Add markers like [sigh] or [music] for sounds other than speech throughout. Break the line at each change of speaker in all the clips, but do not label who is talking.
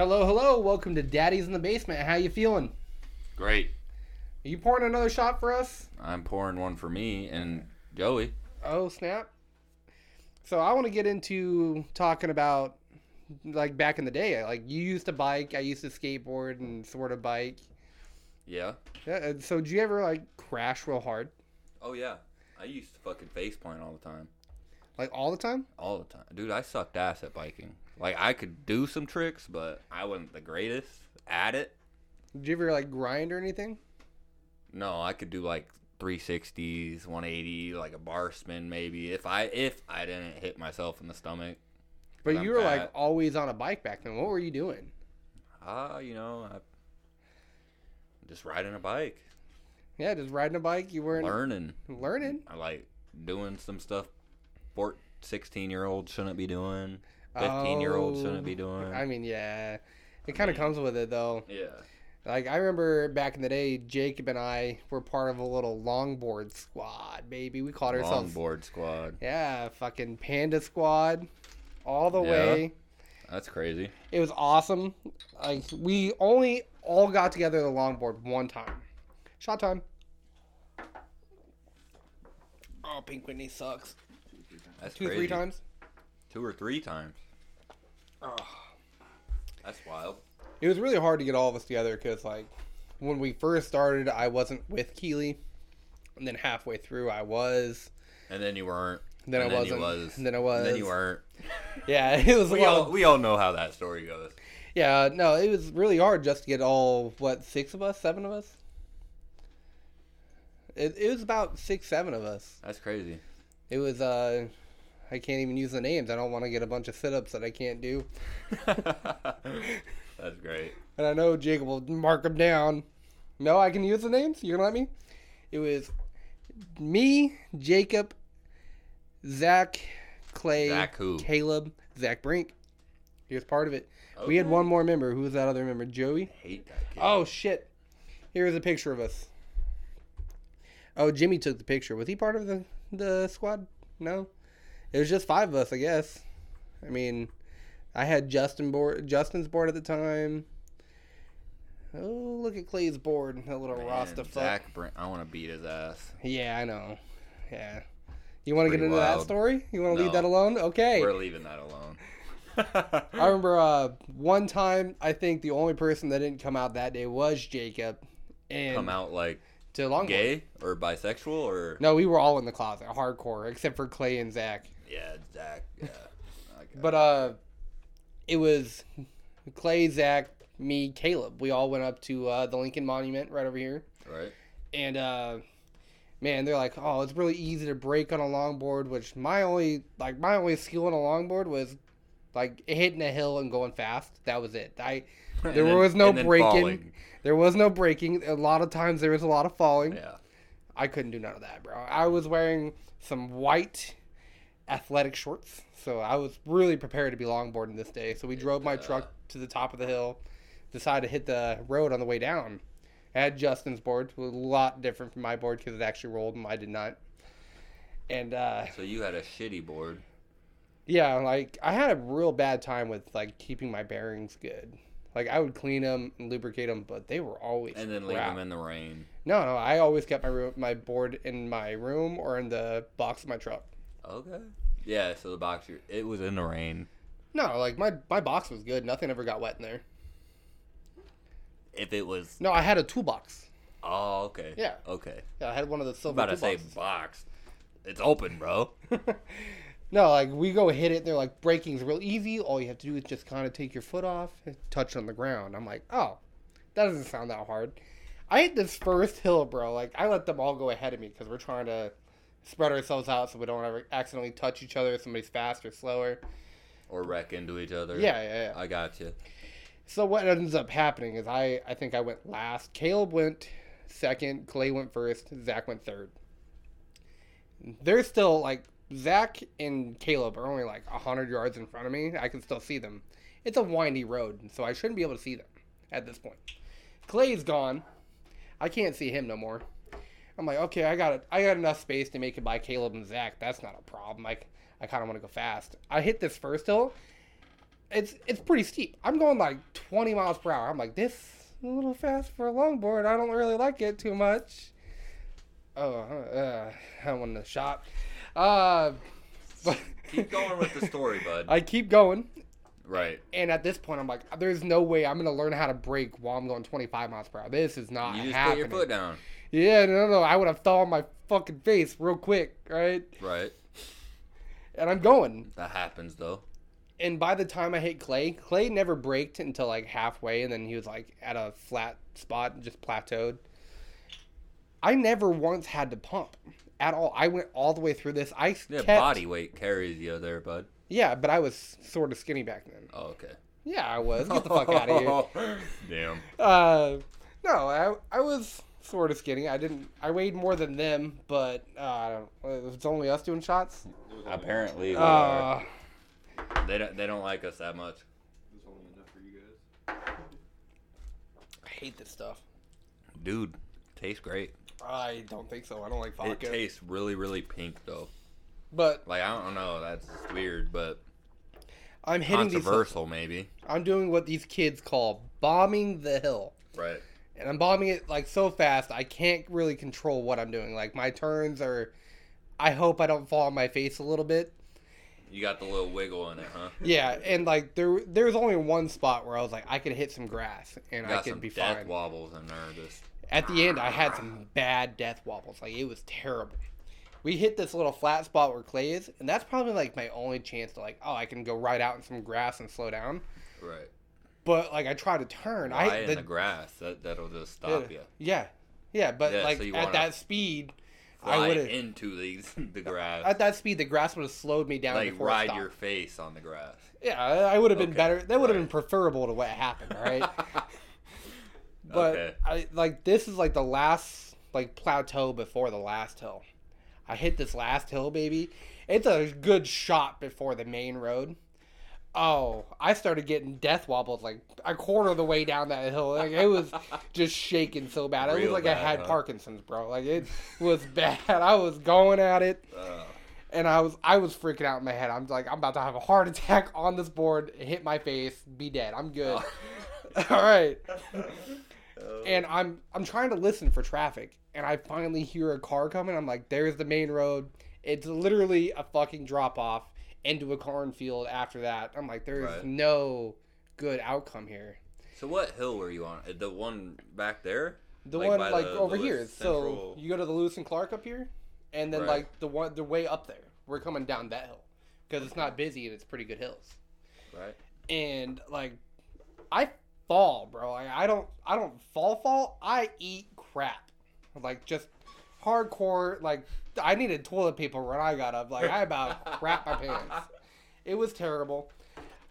Hello, hello. Welcome to Daddy's in the Basement. How you feeling?
Great.
Are you pouring another shot for us?
I'm pouring one for me and Joey.
Oh, snap. So I want to get into talking about like back in the day. Like you used to bike, I used to skateboard and sort of bike.
Yeah.
Yeah. So did you ever like crash real hard?
Oh yeah. I used to fucking faceplant all the time.
Like all the time?
All the time. Dude, I sucked ass at biking. Like I could do some tricks, but I wasn't the greatest at it.
Did you ever like grind or anything?
No, I could do like 360s, 180, like a bar spin maybe if I if I didn't hit myself in the stomach.
But
I'm
you were like always on a bike back then. What were you doing?
Ah, you know, I just riding a bike,
Yeah, just riding a bike. You weren't
learning.
learning.
I like doing some stuff 14, 16 year olds shouldn't be doing. 15 year olds shouldn't be oh, doing.
Oh, I mean, yeah. It kind of comes with it though.
yeah.
Like I remember back in the day, Jacob and I were part of a little longboard squad, baby. We called ourselves
Longboard squad.
Yeah, fucking Panda Squad all the
Yeah.
way.
That's crazy.
It was awesome. Like we only all got together the longboard one time. Shot time. Oh, Pink Whitney sucks.
That's
Two,
crazy.
three times.
Two or three times.
Oh.
That's wild.
It was really hard to get all of us together because, like, when we first started, I wasn't with Keeley, and then halfway through, I was.
And then you weren't.
Then
and
I
then
wasn't.
Was.
and then I was.
And then you weren't. [laughs]
Yeah, it was.
We all we all know how that story goes.
Yeah, no, it was really hard just to get all what six of us, seven of us. It, it was about six, seven of us.
That's crazy.
It was. uh I can't even use the names. I don't want to get a bunch of sit-ups that I can't do. [laughs]
That's great.
And I know Jacob will mark them down. No, I can use the names. You're gonna let me? It was me, Jacob, Zach, Clay,
Zach who?
Caleb, Zach Brink. He was part of it. We had one more member. Who was that other member? Joey.
Hate that kid.
Oh shit! Here's a picture of us. Oh, Jimmy took the picture. Was he part of the the squad? No, it was just five of us, I guess. I mean, I had Justin board, Justin's board at the time. Oh, look at Clay's board, that little
Man,
Rasta fuck.
Zach Brent, I want to beat his ass.
Yeah, I know. Yeah. You want to get
Pretty
into that story? You want to leave that alone? Okay.
We're leaving that alone. [laughs]
I remember uh, one time. I think the only person that didn't come out that day was Jacob. And
Come out like
to longboard.
gay or bisexual or
No, we were all in the closet, hardcore, except for Clay and Zach.
Yeah, Zach. Yeah. Okay.
But uh, it was Clay, Zach, me, Caleb. We all went up to uh, the Lincoln Monument right over here,
right.
and uh, man, they're like, "Oh, it's really easy to break on a longboard." Which my only like my only skill on a longboard was like hitting a hill and going fast. That was it. I [laughs] there
then-
was no breaking.
falling.
There was no breaking. A lot of times there was a lot of falling.
Yeah.
I couldn't do none of that, bro. I was wearing some white athletic shorts, so I was really prepared to be longboarding this day. So we drove my truck to the top of the hill, decided to hit the road on the way down. I had Justin's board, was a lot different from my board because it actually rolled and I did not. And uh,
So you had a shitty board.
yeah, like I had a real bad time with like keeping my bearings good. Like I would clean them and lubricate them, but they were always
And then leave
crap.
them in the rain.
No, no, I always kept my room, my board in my room or in the box of my truck.
Okay. Yeah, so the box, it was in the rain.
No, like my my box was good. Nothing ever got wet in there.
If it was.
No, I had a toolbox.
Oh, okay.
Yeah.
Okay.
Yeah, I had one of the
I'm about to say box. It's open, bro. [laughs]
no, like we go hit it. They're like breaking's real easy. All you have to do is just kind of take your foot off, and touch on the ground. I'm like, oh, that doesn't sound that hard. I hit this first hill, bro. Like I let them all go ahead of me because we're trying to spread ourselves out so we don't ever accidentally touch each other if somebody's fast or slower.
Or wreck into each other.
Yeah, yeah, yeah.
I got you.
So what ends up happening is I I think I went last. Caleb went second. Clay went first. Zach went third. They're still like Zach and Caleb are only like hundred yards in front of me. I can still see them. It's a windy road, so I shouldn't be able to see them at this point. Clay's gone. I can't see him no more. I'm like, okay, I got it. I got enough space to make it by Caleb and Zach. That's not a problem. Like, I kind of want to go fast. I hit this first hill. It's it's pretty steep. I'm going like 20 miles per hour. I'm like, this is a little fast for a longboard. I don't really like it too much. Oh, uh, I want the shot. Uh, [laughs] but
Keep going with the story, bud. [laughs]
I keep going,
right.
and at this point, I'm like, there's no way I'm gonna learn how to brake while I'm going 25 miles per hour. This is not
You just
happening.
put your foot down.
Yeah, no, no, I would have fell on my fucking face real quick, right?
Right.
And I'm going.
That happens though.
And by the time I hit Clay, Clay never braked until like halfway, and then he was like at a flat spot, and just plateaued. I never once had to pump at all. I went all the way through this. I
Yeah,
kept,
body weight carries you there, bud.
Yeah, but I was sort of skinny back then.
Oh, okay.
Yeah, I was. Get the fuck out of here. [laughs]
Damn.
Uh, no, I I was sort of skinny. I didn't. I weighed more than them, but uh, It's only us doing shots.
Apparently, we are.
Uh,
they don't. They don't like us that much.
It only enough for you guys.
I hate this stuff.
Dude, tastes great.
I don't think so. I don't like vodka.
It tastes really, really pink though.
but
Like I don't know. That's weird, but
I'm hitting these.
controversial maybe.
I'm doing what these kids call bombing the hill.
Right.
And I'm bombing it like so fast I can't really control what I'm doing. Like my turns are I hope I don't fall on my face a little bit.
You got the little wiggle in it, huh?
Yeah, and like there there was only one spot where I was like I could hit some grass and I could
some
be
death
fine.
wobbles in there. Just
At the end I had some bad death wobbles. Like it was terrible. We hit this little flat spot where Clay is, and that's probably like my only chance to like, oh, I can go right out in some grass and slow down.
right.
But like I try to turn,
Why
I
in
the,
the grass? That that'll just stop you.
Yeah, yeah, but
Yeah,
like
so
at that speed, I would have
into [laughs] the the grass.
at that speed the grass would have slowed me down
like
before
ride your face on the grass.
Yeah, I I would have been
Okay,
better. That would have
right.
been preferable to what happened, right? [laughs] but
Okay.
I like this is like the last like plateau before the last hill. I hit this last hill, baby. It's a good shot before the main road. Oh, I started getting death wobbles like a quarter of the way down that hill. Like it was [laughs] just shaking so bad. It was
Real
like I had
huh?
Parkinson's, bro. Like it was bad. I was going at it
Uh,
and I was I was freaking out in my head. I'm like, I'm about to have a heart attack on this board, hit my face, be dead. I'm good. [laughs] All right. [laughs] And I'm I'm trying to listen for traffic, and I finally hear a car coming. I'm like, there's the main road. It's literally a fucking drop off into a cornfield. After that, I'm like, there's
Right.
no good outcome here.
so what hill were you on? Uh, the one back there?
The
Like
one like
the
over
Lewis
here.
Central-
So you go to the Lewis and Clark up here, and then
Right.
like the one the way up there. We're coming down that hill because it's not busy and it's pretty good hills.
Right.
and like I fall, bro. Like, I don't I don't fall fall. I eat crap. Like just hardcore like I needed toilet paper when I got up. Like I about [laughs] crap my pants. It was terrible.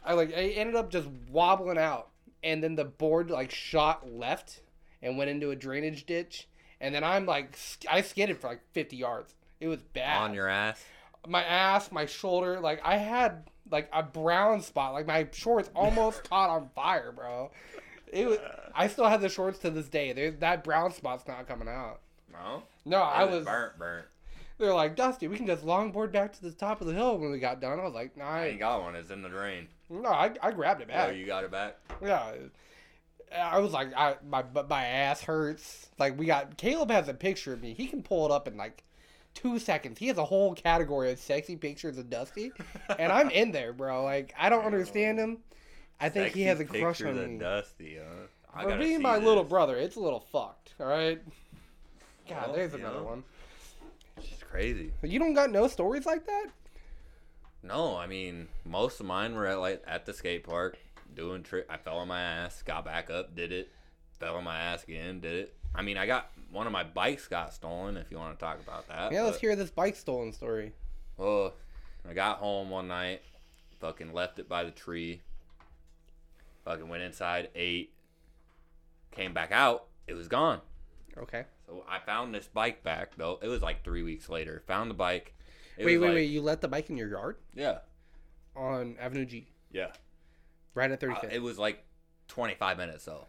I like I ended up just wobbling out and then the board like shot left and went into a drainage ditch and then I'm like I skidded for like 50 yards. It was bad
On your ass?
my ass, my shoulder, like I had like a brown spot, like my shorts almost [laughs] caught on fire, bro. It was. I still have the shorts to this day. There, that brown spot's not coming out.
No.
No, I was.
burnt, burnt.
They're like Dusty. We can just longboard back to the top of the hill when we got done. I was like, nah,
I ain't got one. It's in the drain.
no, I, I grabbed it
oh,
back.
Oh, you got it back?
Yeah. I was like, I my my ass hurts. Like we got Caleb has a picture of me. He can pull it up in like two seconds. He has a whole category of sexy pictures of Dusty, [laughs] and I'm in there, bro. Like I don't understand him. I think he has a crush on me.
Dusty, huh? I
For being my little brother, it's a little fucked. All right. God,
Well,
there's another one.
Crazy.
You don't got no stories like that?
No, I mean most of mine were at like at the skate park doing trick. I fell on my ass, got back up, did it. Fell on my ass again, did it. I mean, I got one of my bikes got stolen. If you want to talk about that.
Yeah, let's hear this bike stolen story.
Well, I got home one night, fucking left it by the tree. Fucking went inside, ate, came back out. It was gone.
Okay.
So I found this bike back though. It was like three weeks later. Found the bike. It
wait, wait,
like-
wait. You let the bike in your yard
Yeah,
on Avenue G,
yeah.
right at
Uh, it was like 25 minutes though.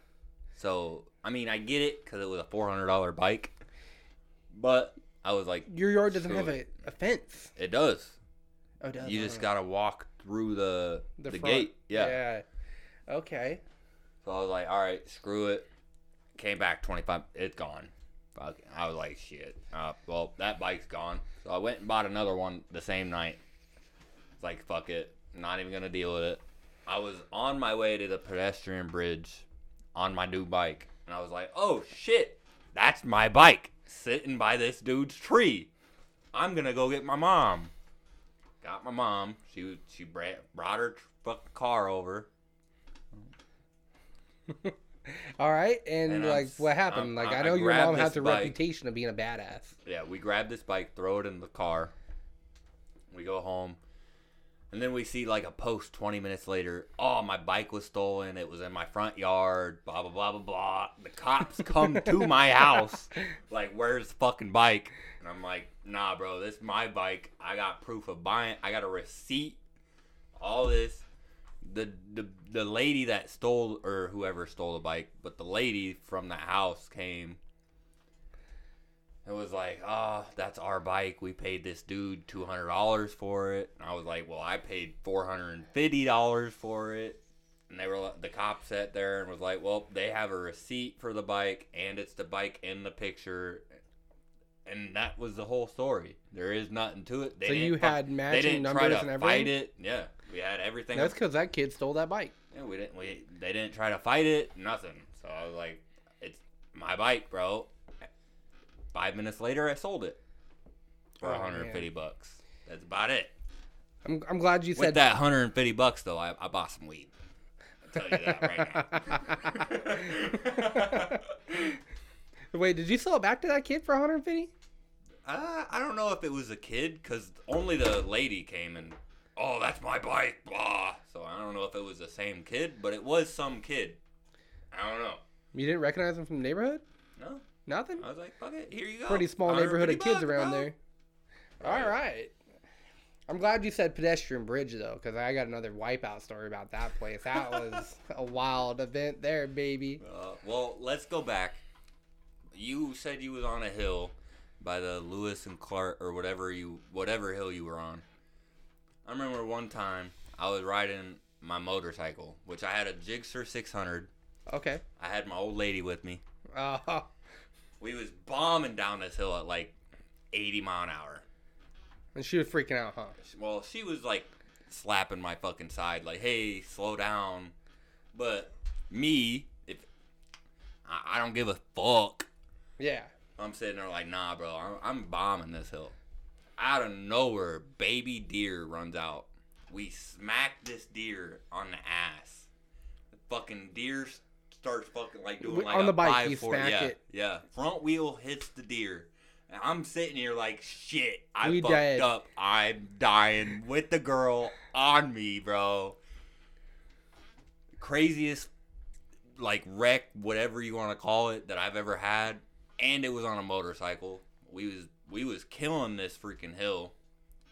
So I mean, I get it because it was a $400 bike, but I was like,
your yard doesn't have a, a fence.
it does.
Oh, it does.
You just
don't
gotta walk through the the,
front.
gate. Yeah.
Yeah. Okay.
So I was like, all right, screw it. Came back 25. It's gone. Fuck. I was like, shit. Uh, well, that bike's gone. So I went and bought another one the same night. It's like, fuck it. Not even gonna deal with it. I was on my way to the pedestrian bridge on my new bike, and I was like, oh shit, that's my bike sitting by this dude's tree. I'm gonna go get my mom. Got my mom. She she brought her fucking car over. [laughs] [laughs]
All right, and,
And
like, what happened?
I'm-
like,
I-
know
I
your mom has a
bike.
reputation of being a badass.
Yeah, we grab this bike, throw it in the car. We go home. And then we see like a post 20 minutes later. Oh, my bike was stolen. It was in my front yard. Blah, blah, blah, blah, blah. The cops come to [laughs] my house. Like, where's the fucking bike? And I'm like, nah, bro, this is my bike. I got proof of buying. I got a receipt. All this. The, the the lady that stole or whoever stole the bike, but the lady from the house came it was like, oh, that's our bike. We paid this dude two hundred dollars for it. And I was like, well, I paid four hundred and fifty dollars for it. And they were the cop sat there and was like, well, they have a receipt for the bike, and it's the bike in the picture. And that was the whole story. There is nothing to it. They
So you had
they
matching
didn't
numbers
try to
and
fight it. Yeah, we had everything.
That's because that kid stole that bike.
Yeah, we didn't. We they didn't try to fight it. Nothing. So I was like, "It's my bike, bro." Five minutes later, I sold it for
Oh,
150 bucks. That's about it.
I'm, I'm glad you
With
said
that 150 bucks, though, I, I bought some weed. I'll tell you that right now. [laughs]
Wait, did you sell it back to that kid for 150?
uh, I don't know if it was a kid, because only the lady came and, oh, that's my bike, blah. So I don't know if it was the same kid, but it was some kid. I don't know.
You didn't recognize him from the neighborhood?
No,
Nothing.
I was like, fuck it, here you go.
Pretty small neighborhood of kids
bucks,
around
bro.
there. All right. I'm glad you said pedestrian bridge though, because I got another wipeout story about that place. That [laughs] was a wild event there, baby.
Uh, well, let's go back. You said you was on a hill by the Lewis and Clark or whatever you whatever hill you were on. I remember one time I was riding my motorcycle, which I had a Gixxer 600.
Okay.
I had my old lady with me.
Uh,
We was bombing down this hill at like 80 mile an hour.
and she was freaking out, huh?
Well, she was like slapping my fucking side, like, "Hey, slow down." But me, if I, I don't give a fuck,
Yeah.
I'm sitting there like, "Nah, bro, I'm, I'm bombing this hill." Out of nowhere, baby deer runs out. We smack this deer on the ass. The fucking deer starts fucking like doing like
on
a
the bike,
five
you
four-
smack
yeah,
it.
Yeah, front wheel hits the deer. And I'm sitting here like shit. I
We
fucked
dead.
up. I'm dying with the girl on me, bro. Craziest like wreck, whatever you want to call it, that I've ever had, and it was on a motorcycle. We was we was killing this freaking hill,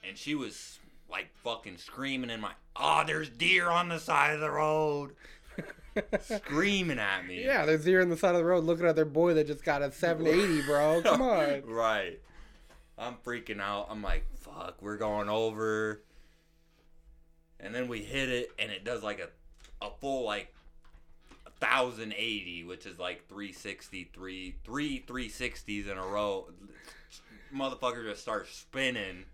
and she was like fucking screaming in my oh, there's deer on the side of the road, [laughs] screaming at me.
Yeah, they're deer on the side of the road looking at their boy that just got a 780, bro. [laughs] Come on.
right. I'm freaking out. I'm like, fuck, we're going over. And then we hit it, and it does like a, a full like 1080, which is like 360, three, three 360s in a row. Motherfucker just starts spinning.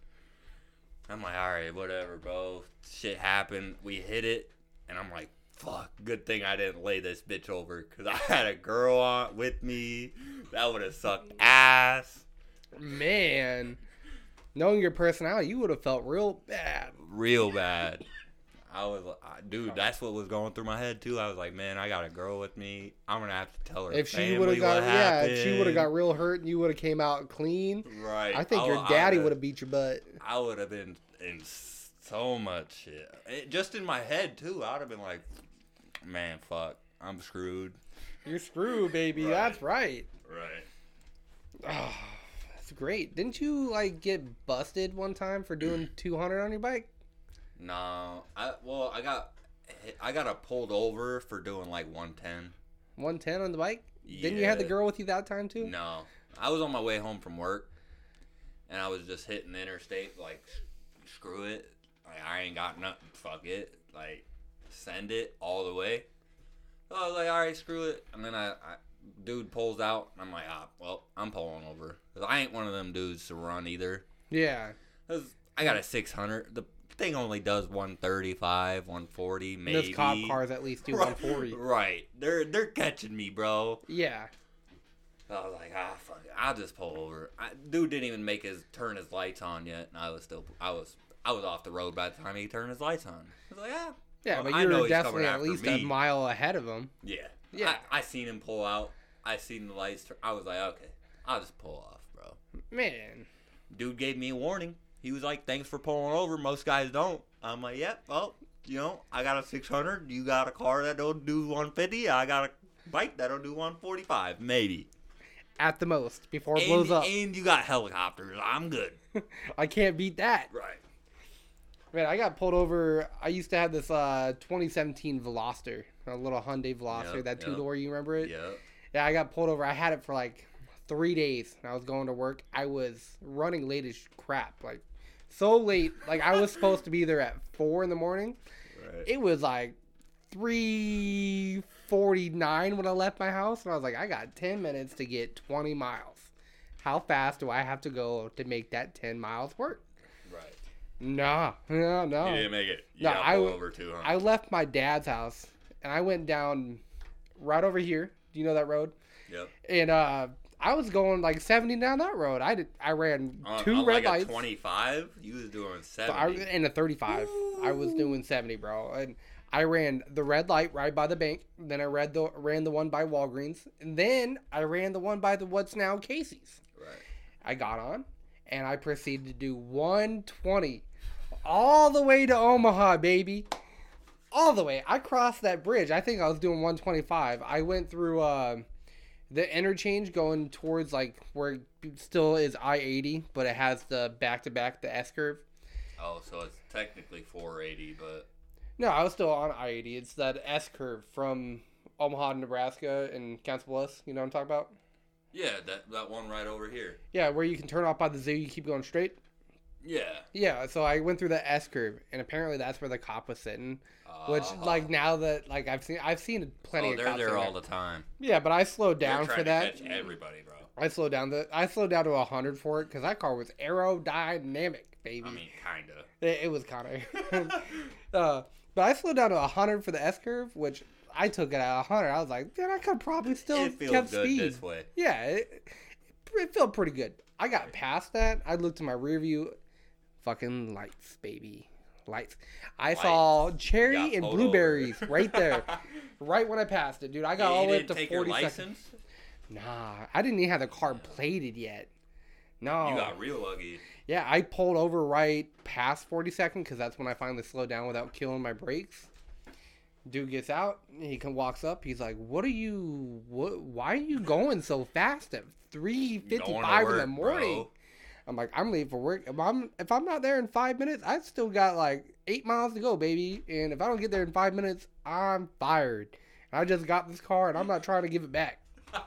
I'm like, all right, whatever, bro. Shit happened. We hit it, and I'm like, fuck. Good thing I didn't lay this bitch over, cause I had a girl on with me. That would have sucked ass.
Man. Knowing your personality, you would have felt real bad.
real bad. I was, I- dude, that's what was going through my head too. I was like, man, I got a girl with me. I'm gonna have to tell her.
If she would have got, yeah, if she would have got real hurt and you would have came out clean,
right.
I think your daddy would have beat your butt.
I would have been in so much shit. It, just in my head too. I would have been like, man, fuck, I'm screwed.
You're screwed, baby.
Right.
That's right.
Right.
Oh, [sighs] that's great. Didn't you like get busted one time for doing 200 on your bike?
No, I well, I got, I got a pulled over for doing like 110.
110 on the bike? Didn't you have the girl with you that time too?
No, I was on my way home from work, and I was just hitting the interstate like, screw it, like I ain't got nothing. Fuck it, like send it all the way. So I was like, all right, screw it. And then I, I dude pulls out. And I'm like, ah, well, I'm pulling over. 'Cause I ain't one of them dudes to run either.
Yeah.
I got a 600. The thing only does 135, 140, maybe.
Those cop cars at least do 140. [laughs]
Right. They're they're catching me, bro.
Yeah.
I was like, ah, fuck it. I'll just pull over. I, dude didn't even make his turn his lights on yet, and I was still, I was, I was off the road by the time he turned his lights on. I was like, ah,
Yeah,
Well,
but
I
you
know
were definitely at least
me.
a mile ahead of him.
yeah,
Yeah.
I, I seen him pull out. I seen the lights. Turn. I was like, okay, I'll just pull off, bro.
Man.
Dude gave me a warning. He was like, thanks for pulling over. Most guys don't. I'm like, yep. well, you know, I got a 600. You got a car that don't do 150. I got a bike that'll do 145, maybe.
At the most, before it
And,
blows up.
and you got helicopters. I'm good. [laughs]
I can't beat that.
Right.
Man, I got pulled over. I used to have this uh 2017 Veloster, a little Hyundai Veloster,
Yep,
that two
yep.
door. You remember it?
Yeah.
Yeah, I got pulled over. I had it for like three days. And I was going to work. I was running late as crap, like so late. Like I was supposed to be there at four in the morning.
Right.
It was like three forty nine when I left my house, and I was like, I got ten minutes to get twenty miles. How fast do I have to go to make that ten miles work?
right.
Nah, no, no.
You didn't make it. You
No, I
over too, huh?
I left my dad's house and I went down right over here. Do you know that road?
yep.
And uh, I was going like 70 down that road. I did. I ran
On,
two
on
red
like
lights.
a 25, you was doing
So
70.
I, and a 35. I was doing 70, bro. And I ran the red light right by the bank. Then I read the ran the one by Walgreens. And then I ran the one by the what's now Casey's.
right.
I got on and I proceeded to do 120 all the way to Omaha, baby. All the way. I crossed that bridge. I think I was doing 125. I went through uh, the interchange going towards like where it still is I 80, but it has the back to back, the S curve.
Oh, so it's technically 480, but
No, I was still on I 80. It's that S curve from Omaha, Nebraska, and Council Bluffs. You know what I'm talking about?
yeah, that that one right over here.
Yeah, where you can turn off by the zoo, you keep going straight.
Yeah.
Yeah, so I went through the S curve, and apparently that's where the cop was sitting. Which,
Uh,
like now that like I've seen, I've seen plenty
oh,
of
they're there all the time.
Yeah, but I slowed down for that.
catch everybody, bro.
I slowed down the, I slowed down to hundred for it because that car was aerodynamic, baby.
I mean, kinda.
it, it was kind of. [laughs] uh, but I slowed down to hundred for the S curve, which I took it at hundred. I was like, man, I could probably still
it feels
kept
good
speed.
this way.
Yeah, it, it felt pretty good. I got past that. I looked in my rear view. Fucking lights, baby. Lights. I saw cherry and blueberries
over. [laughs]
right there. right when I passed it, dude. I got
You
all the way up to 40 seconds. Nah, I didn't even have the car plated yet. No.
You got real lucky.
yeah, I pulled over right past 40 seconds because that's when I finally slowed down without killing my brakes. Dude gets out. He can walks up. He's like, "What are you? What? Why are you going so fast at 3:55 in the morning?"
bro.
I'm like, "I'm leaving for work. If I'm if I'm not there in five minutes, I still got like eight miles to go, baby. And if I don't get there in five minutes, I'm fired. And I just got this car, and I'm not trying to give it back." [laughs]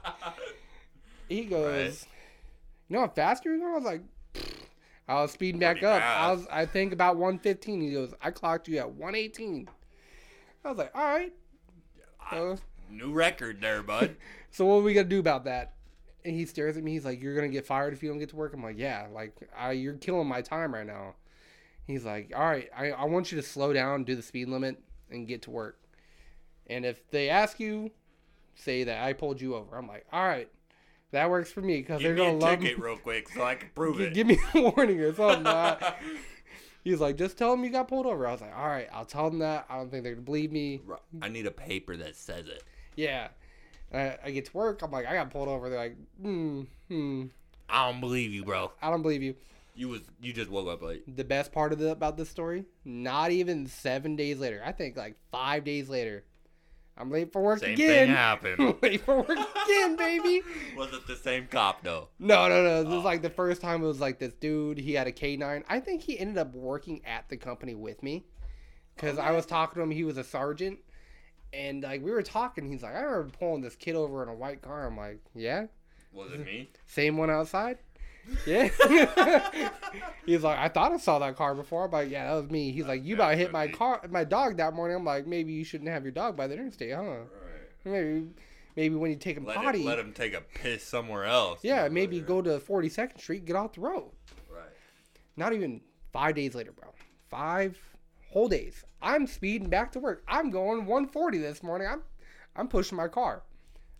He goes,
Right.
"You know how fast you're going?" I was like, "I was speeding back up. I was, I think about 115." He goes, "I clocked you at 118." I was like, "All right." So,
New record there, bud. [laughs]
so what are we gonna do about that? And he stares at me. He's like, "You're gonna get fired if you don't get to work." I'm like, "Yeah, like I, you're killing my time right now." He's like, "All right, I, I want you to slow down, do the speed limit, and get to work. And if they ask you, say that I pulled you over." I'm like, "All right, that works for me because they're
me
gonna
a
love
ticket
me.
real quick so I can [laughs] prove it.
Give me a warning or something." Uh, [laughs] he's like, "Just tell them you got pulled over." I was like, "All right, I'll tell them that. I don't think they're gonna believe me."
I need a paper that says it.
Yeah. I, I get to work. I'm like, I got pulled over. They're like, hmm, hmm.
I don't believe you, bro.
I don't believe you.
You was you just woke up late.
The best part of the, about this story, not even seven days later. I think like five days later. I'm late for work again
Same
again.
thing happened.
I'm [laughs] late for work again, baby. [laughs]
was it the same cop though?
No, no, no. This
Oh.
is like the first time it was like this dude. He had a K9. I think he ended up working at the company with me because I was talking to him. He was a sergeant. And like we were talking, he's like, I remember pulling this kid over in a white car. I'm like, yeah,
Was it me?
Same one outside? [laughs] Yeah. [laughs] He's like, I thought I saw that car before. I'm like, yeah, that was me. He's like, you about hit my car, my dog that morning. I'm like, maybe you shouldn't have your dog by the interstate, huh?
Right.
Maybe, maybe when you take him
Let,
potty,
it, let him take a piss somewhere else.
yeah, maybe go to 42nd Street, get off the road.
Right.
Not even five days later, bro. Five whole days. I'm speeding back to work. I'm going 140 this morning. I'm, I'm pushing my car.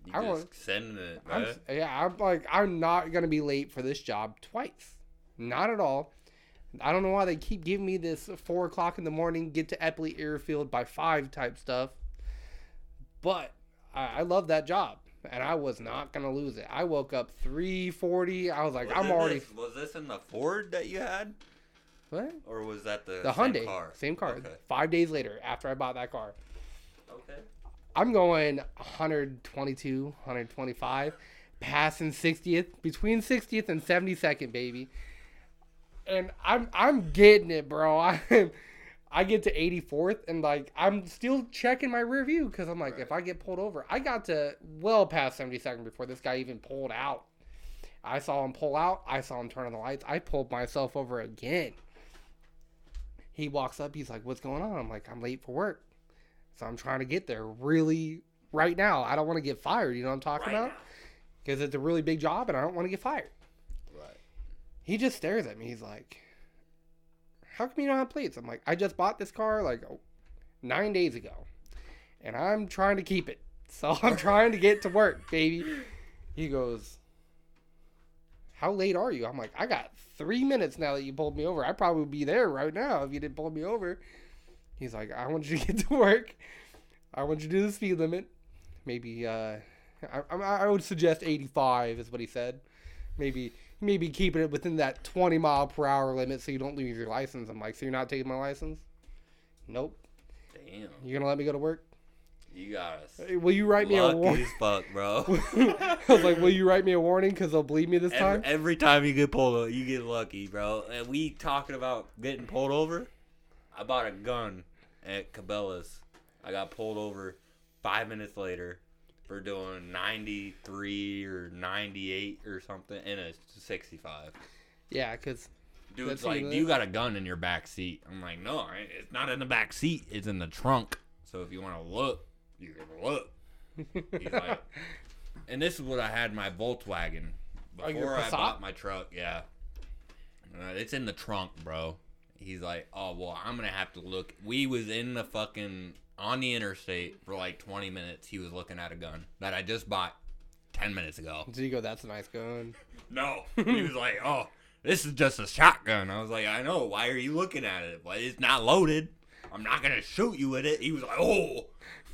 You
I
just sending it,
I'm, yeah, I'm like, I'm not gonna be late for this job twice. Not at all. I don't know why they keep giving me this four o'clock in the morning, get to Eppley Airfield by five type stuff. But I, I love that job, and I was not gonna lose it. I woke up three forty. I was like,
Was
I'm already
This, was this in the Ford that you had,
what?
or was that the
The
same
Hyundai,
car?
same car.
Okay.
Five days later, after I bought that car,
Okay.
I'm going 122, 125, passing 60th, between 60th and 72nd, baby. And I'm I'm getting it, bro. [laughs] I I get to 84th and like I'm still checking my rear view because I'm like, if I get pulled over, I got to well past 72nd before this guy even pulled out. I saw him pull out. I saw him turn on the lights. I pulled myself over again. He walks up. He's like, "What's going on?" I'm like, "I'm late for work." So I'm trying to get there really right now. I don't want to get fired. You know what I'm talking
Right
about? Because it's a really big job and I don't want to get fired.
Right.
He just stares at me. He's like, How come you don't have plates? I'm like, I just bought this car like oh, nine days ago and I'm trying to keep it. [laughs] So I'm trying to get to work, baby. He goes, How late are you? I'm like, I got three minutes now that you pulled me over. I probably would be there right now if you didn't pull me over. He's like, I want you to [laughs] get to work. I want you to do the speed limit. Maybe, uh, I, I, I would suggest 85 is what he said. Maybe, maybe keeping it within that 20 mile per hour limit so you don't lose your license. I'm like, so you're not taking my license? Nope.
Damn.
You're gonna let me go to work?
You got us.
Hey, Will you write me a warning?
as fuck, bro. [laughs]
I was like, will you write me a warning because they'll bleed me this
Every,
time?
every time you get pulled over, you get lucky, bro. And we talking about getting pulled over. I bought a gun at Cabela's. I got pulled over five minutes later for doing 93 or 98 or something in a 65.
Yeah, because
Dude's
That's
like, "Do you got a gun in your back seat?" I'm like, "No, I- it's not in the back seat. It's in the trunk. So if you want to look, you can look." He's like, [laughs] and this is what I had my Volkswagen
Oh,
before I bought my truck. Yeah, uh, it's in the trunk, bro. He's like, "Oh well, I'm gonna have to look." We was in the fucking on the interstate for like 20 minutes. He was looking at a gun that I just bought 10 minutes ago.
so you go, that's a nice gun. [laughs]
No, he was like, "Oh, this is just a shotgun." I was like, "I know. Why are you looking at it? Well, it's not loaded. I'm not gonna shoot you with it." He was like, "Oh."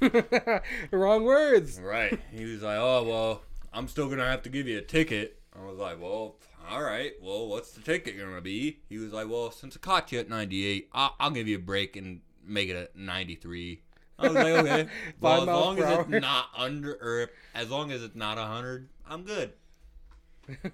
[laughs]
Wrong words.
Right. He was like, "Oh well, I'm still gonna have to give you a ticket." I was like, "Well, all right. Well, what's the ticket gonna be?" He was like, "Well, since I caught you at 98, I'll, I'll give you a break and make it a 93." I was like, "Okay." [laughs] well, as long as
hour.
it's not under, or as long as it's not 100, I'm good. [laughs]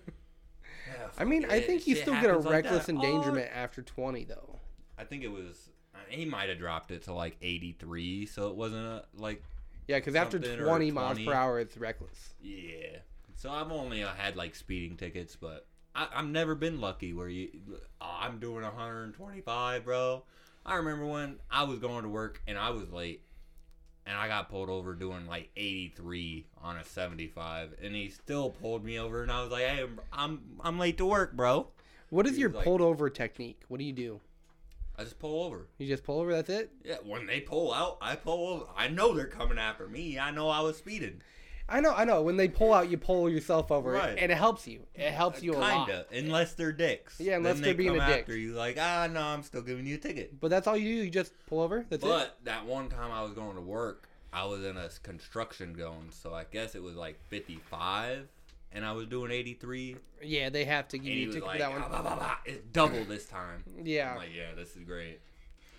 I mean, I think you
shit
still get a
happens like
reckless.
Oh,
endangerment after 20, though.
I think it was. He might have dropped it to like 83, so it wasn't a, like
Yeah, because after
Something or
20 miles per hour, it's reckless.
Yeah. So I've only uh, had like speeding tickets, but I, I've never been lucky where you. Oh, I'm doing 125, bro. I remember when I was going to work and I was late, and I got pulled over doing like 83 on a 75, and he still pulled me over, and I was like, "Hey, I'm I'm late to work, bro."
What is your
like-
pulled over technique? What do you do?
I just pull over.
You just pull over, that's it?
Yeah, when they pull out, I pull over. I know they're coming after me. I know I was speeding.
I know, I know. When they pull out, you pull yourself over,
Right.
and it helps you. It helps you a lot.
Kinda, unless they're dicks.
Yeah, unless
Then
they're
they
being
come
a dick.
after you, like, ah, no, I'm still giving you a ticket.
But that's all you do. You just pull over. That's it.
But that one time I was going to work, I was in a construction zone, so I guess it was like 55, and I was doing 83.
Yeah, they have to give you
he
ticket
like,
for that one.
"Ah, blah, blah, blah, it's double this time. [laughs]
Yeah.
I'm like, yeah, this is great.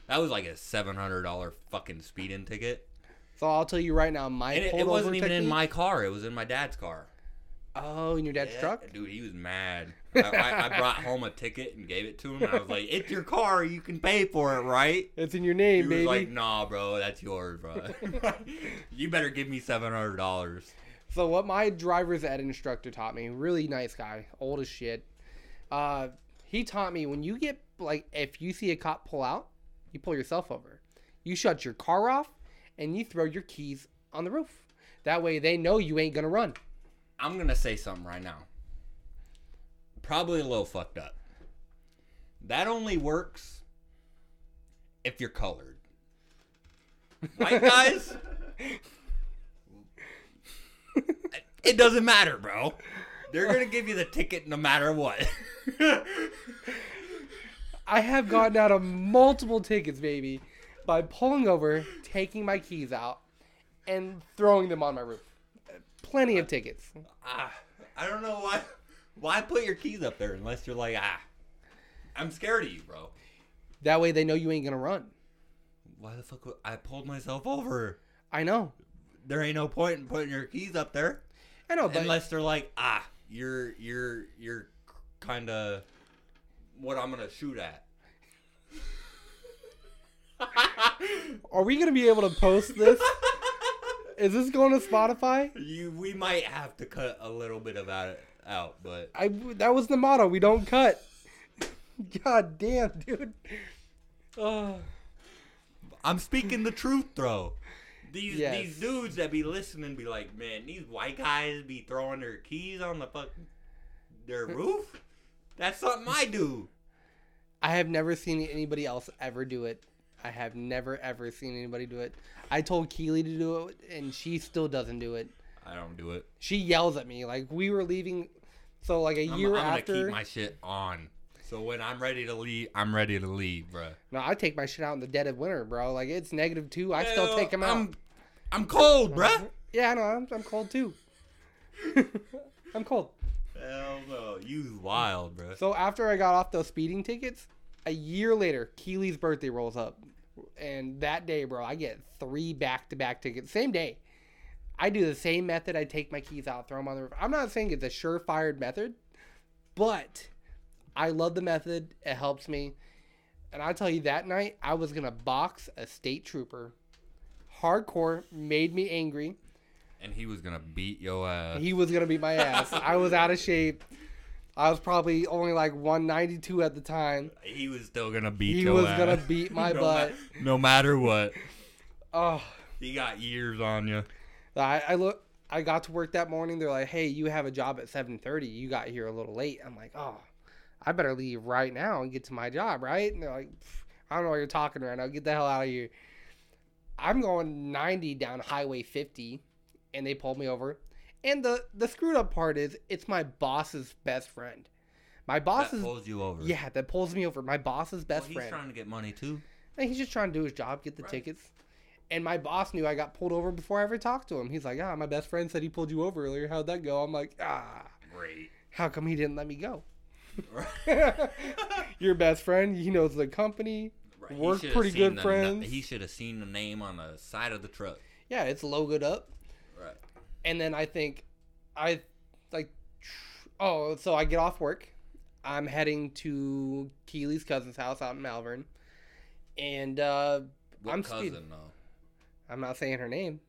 That was like a $700 fucking speeding ticket.
So I'll tell you right now, my
And it, it wasn't even in my car, it was in my dad's car.
Oh, in your dad's
Yeah,
truck.
Dude, he was mad. I, I, I brought home a ticket and gave it to him. And I was like, "It's your car. You can pay for it, right?"
It's in your
He
name,
was
baby.
like, "Nah, bro, that's yours, bro. [laughs] you better give me seven hundred dollars."
So what my driver's ed instructor taught me, really nice guy, old as shit. Uh, he taught me when you get like if you see a cop pull out, you pull yourself over. You shut your car off and you throw your keys on the roof. That way they know you ain't gonna run.
I'm gonna say something right now. Probably a little fucked up. That only works if you're colored. White guys, [laughs] it doesn't matter, bro. They're gonna give you the ticket no matter what. [laughs]
I have gotten out of multiple tickets, baby, by pulling over, taking my keys out, and throwing them on my roof. Plenty of tickets.
ah, I don't know why. Why put your keys up there unless you're like, ah, I'm scared of you, bro.
That way they know you ain't gonna run.
Why the fuck? Would, I pulled myself over.
I know.
There ain't no point in putting your keys up there.
I know, but
unless they're like, ah, you're you're you're kind of what I'm gonna shoot at. [laughs]
are we gonna be able to post this? [laughs] Is this going to Spotify?
You, we might have to cut a little bit of that out, but
I that was the motto. We don't cut. [laughs] God damn, dude. Oh, [sighs]
I'm speaking the truth, though. These
Yes.
these dudes that be listening be like, man, these white guys be throwing their keys on the fucking their [laughs] roof. That's something I do.
I have never seen anybody else ever do it. I have never ever seen anybody do it. I told Keely to do it, and she still doesn't do it.
I don't do it.
She yells at me like we were leaving. So like a
I'm,
year
I'm gonna
after,
keep my shit on. So when I'm ready to leave, I'm ready to leave, bruh.
no, I take my shit out in the dead of winter, bro. Like it's negative two. I still take them out.
I'm, I'm cold, bruh. [laughs]
Yeah, I know. I'm, I'm cold too. [laughs] I'm cold.
Hell no, you wild, bro.
So after I got off those speeding tickets, a year later, Keeley's birthday rolls up, and that day, bro, I get three back-to-back tickets, same day. I do the same method. I take my keys out, throw them on the roof. I'm not saying it's a surefire method, but I love the method. It helps me. And I tell you, that night I was gonna box a state trooper. Hardcore made me angry.
And he was gonna beat your ass.
He was gonna beat my ass. I was out of shape. I was probably only like 192 at the time.
He was still gonna beat
He was
ass.
gonna beat my [laughs]
no
butt.
ma- no matter what,
Oh,
he got years on you.
I, I look. I got to work that morning. They're like, "Hey, you have a job at 7:30. You got here a little late." I'm like, "Oh, I better leave right now and get to my job, right?" And they're like, "I don't know what you're talking right now. Get the hell out of here." I'm going 90 down Highway 50, and they pulled me over. And the the screwed up part is, it's my boss's best friend. My
That
boss's
pulls you over.
yeah, that pulls me over. My boss's best Well,
he's
friend.
He's trying to get money too.
And he's just trying to do his job, get the
Right.
tickets. And my boss knew I got pulled over before I ever talked to him. He's like, "Ah, my best friend said he pulled you over earlier. How'd that go?" I'm like, "Ah,
Great.
how come he didn't let me go?" [laughs] Your best friend, he knows the company.
Right,
We're pretty good
the,
friends.
He should have seen the name on the side of the truck.
Yeah, it's logoed up.
Right.
And then I think, I like, oh, so I get off work. I'm heading to Keely's cousin's house out in Malvern, and uh,
What
I'm
cousin
speed-
though?
I'm not saying her name.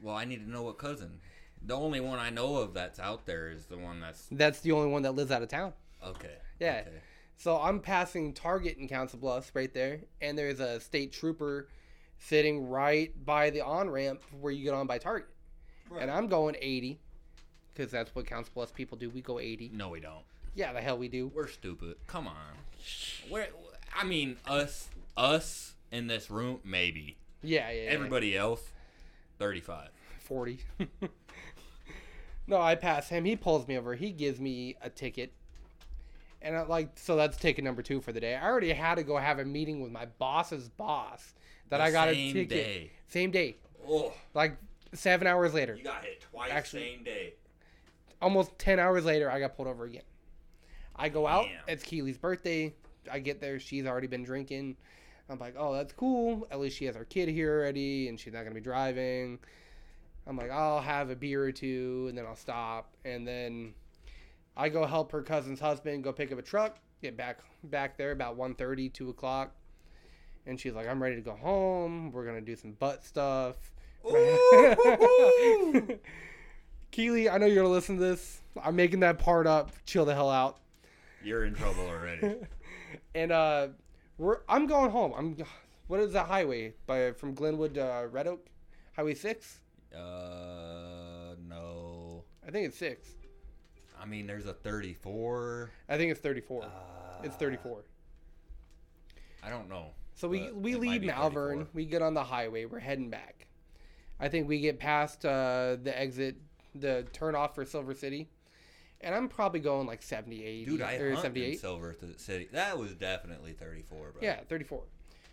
Well, I need to know what cousin. The only one I know of that's out there is the one that's
That's the only one that lives out of town.
okay.
Yeah.
Okay.
So I'm passing Target in Council Bluffs right there, and there's a state trooper sitting right by the on ramp where you get on by Target. And I'm going 80 because that's what Council Bluffs people do. We go 80.
No, we don't.
Yeah, the hell we do.
We're stupid. Come on. We're, I mean, us, us in this room, maybe.
Yeah, yeah. yeah.
Everybody else, thirty-five.
40. [laughs] no, I pass him. He pulls me over. He gives me a ticket. And I like so that's ticket number 2 for the day. I already had to go have a meeting with my boss's boss that
The
I got a ticket
day.
same day.
Oh,
Like 7 hours later.
you got hit twice
Actually-
same day.
almost 10 hours later, I got pulled over again. I go out.
Damn.
It's Keely's birthday. I get there. She's already been drinking. I'm like, oh, that's cool. At least she has her kid here already and she's not going to be driving. I'm like, I'll have a beer or two and then I'll stop. And then I go help her cousin's husband go pick up a truck, get back back there about 1.30, 2 o'clock. And she's like, I'm ready to go home. We're going to do some butt stuff.
Ooh. [laughs]
Keely, I know you're going to listen to this. I'm making that part up. Chill the hell out.
You're in trouble already. [laughs]
and uh, we're I'm going home. I'm what is that highway by from Glenwood to uh, Red Oak? Highway six.
Uh, no.
I think it's six.
I mean, there's a 34.
I think it's 34.
Uh,
it's 34.
I don't know.
So we we leave Malvern.
34.
We get on the highway. We're heading back. I think we get past uh, the exit, the turn off for Silver City, and I'm probably going like 78.
Dude, I
or
hunt in
78.
Silver City. That was definitely 34, bro.
Yeah, 34.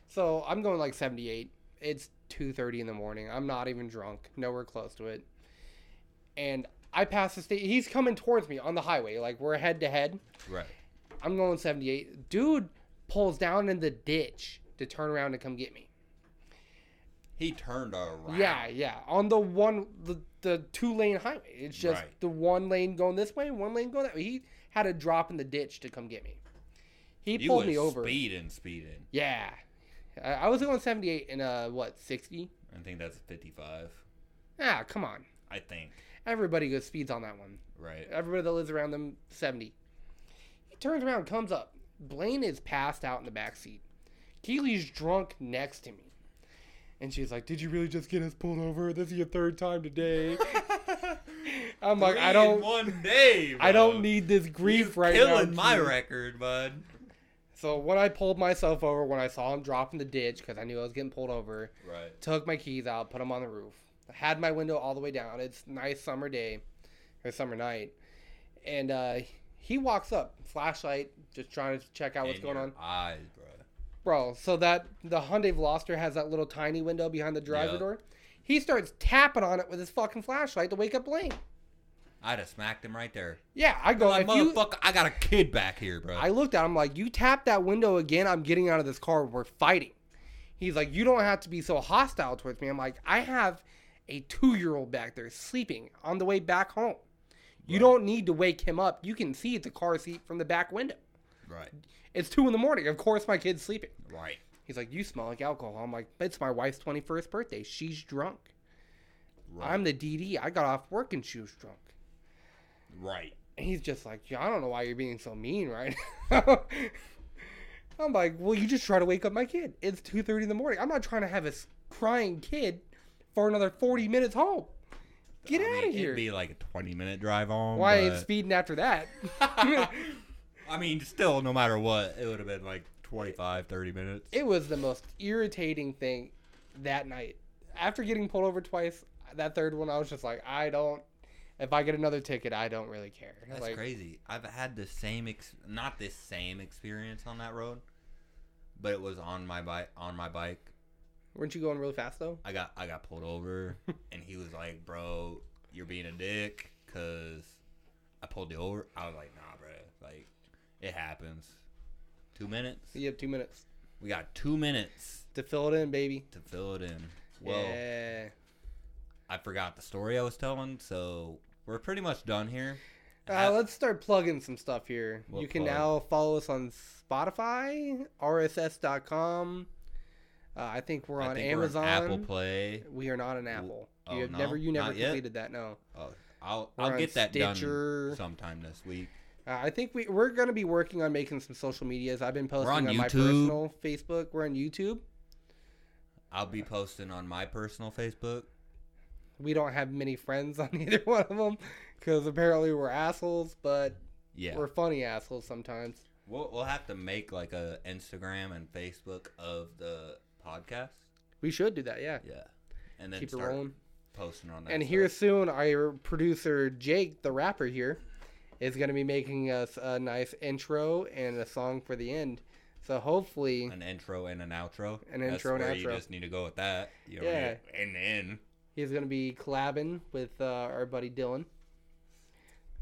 So I'm going like 78. It's 2:30 in the morning. I'm not even drunk. Nowhere close to it. And I pass the state. He's coming towards me on the highway. Like we're head to head.
Right.
I'm going 78. Dude pulls down in the ditch to turn around and come get me.
He turned around.
Yeah, yeah. On the one, the, the two lane highway. It's just
Right.
the one lane going this way, one lane going that way. He had to drop in the ditch to come get me. He
You
pulled me over.
speeding, speeding.
Yeah. I, I was going 78 in uh what 60.
I think that's 55.
Ah, come on.
I think.
Everybody goes speeds on that one.
Right.
Everybody that lives around them 70. He turns around, comes up. Blaine is passed out in the back seat. Keely's drunk next to me. And she's like, Did you really just get us pulled over? This is your third time today. [laughs] I'm like, I
in
don't
one day.
I
bro.
don't need this grief
You
right now.
killing my
Keely."
record, bud.
So when I pulled myself over, when I saw him drop in the ditch, because I knew I was getting pulled over,
Right.
took my keys out, put them on the roof. Had my window all the way down. It's a nice summer day or summer night. And uh, he walks up, flashlight, just trying to check out what's
In
going on.
Eyes, bro.
Bro, so that the Hyundai Veloster has that little tiny window behind the driver
Yeah.
door. He starts tapping on it with his fucking flashlight to wake up Blaine.
I'd have smacked him right there.
Yeah, I go,
Like,
if you,
motherfucker, I got a kid back here, bro.
I looked at him like, you tap that window again, I'm getting out of this car. We're fighting. He's like, you don't have to be so hostile towards me. I'm like, I have a two year old back there sleeping on the way back home. You
Right.
don't need to wake him up. You can see the car seat from the back window.
right.
It's two in the morning. Of course, my kid's sleeping.
Right.
He's like, you smell like alcohol. I'm like, it's my wife's 21st birthday. She's drunk.
Right.
I'm the DD. I got off work and she was drunk.
Right.
And he's just like, yeah, I don't know why you're being so mean right now. [laughs] I'm like, well, you just try to wake up my kid. It's 2.30 in the morning. I'm not trying to have a crying kid for another 40 minutes home. Get
I
out
mean,
of here.
It'd be like a 20 minute drive home.
why ain't speeding after that? [laughs] [laughs]
I mean, still, no matter what, it would have been like 25, 30 minutes.
it was the most irritating thing that night. After getting pulled over twice, that third one, I was just like, I don't. If I get another ticket, I don't really care.
That's
like,
crazy. I've had the same, ex- not this same experience on that road, but it was on my bike. On my bike,
Weren't you going really fast though?
I got I got pulled over, [laughs] and he was like, "Bro, you're being a dick, cause I pulled you over." I was like, "Nah, bro. Like, it happens. Two minutes.
You have two minutes
We got two minutes
to fill it in, baby.
to fill it in." Well,
yeah.
I forgot the story I was telling, so we're pretty much done here.
Uh, let's start plugging some stuff here.
What
you can
plug?
now follow us on Spotify, RSS.com. Uh, I think we're
I
on
think we're
Amazon.
Apple Play.
We are not on Apple.
oh,
you have
no?
never, you never
Not yet?
completed that. No.
Oh, I'll
We're
I'll
on
get that
Stitcher.
done sometime this week.
Uh, I think we we're gonna be working on making some social medias. I've been posting
on
on, my
YouTube.
personal Facebook. We're on YouTube.
I'll be posting on my personal Facebook.
We don't have many friends [laughs] on either one of them because apparently we're assholes, but
Yeah,
we're funny assholes sometimes.
we'll we'll have to make like a Instagram and Facebook of the podcast.
We should do that, yeah.
Yeah, and then
Keep it rolling.
posting on that.
And
stuff.
here soon, our producer Jake, the rapper here, is going to be making us a nice intro and a song for the end. So hopefully,
an intro and an outro.
An
That's
intro and
where You just need to go with that. You don't
Yeah.
need and then
he's going to be collabing with uh, our buddy Dylan.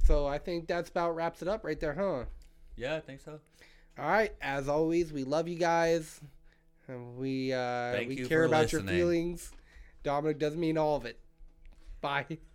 So I think that's about wraps it up right there, huh?
yeah, I think so.
All right. As always, we love you guys. We uh,
Thank
we care about your feelings. Dominick doesn't mean all of it. Bye. [laughs]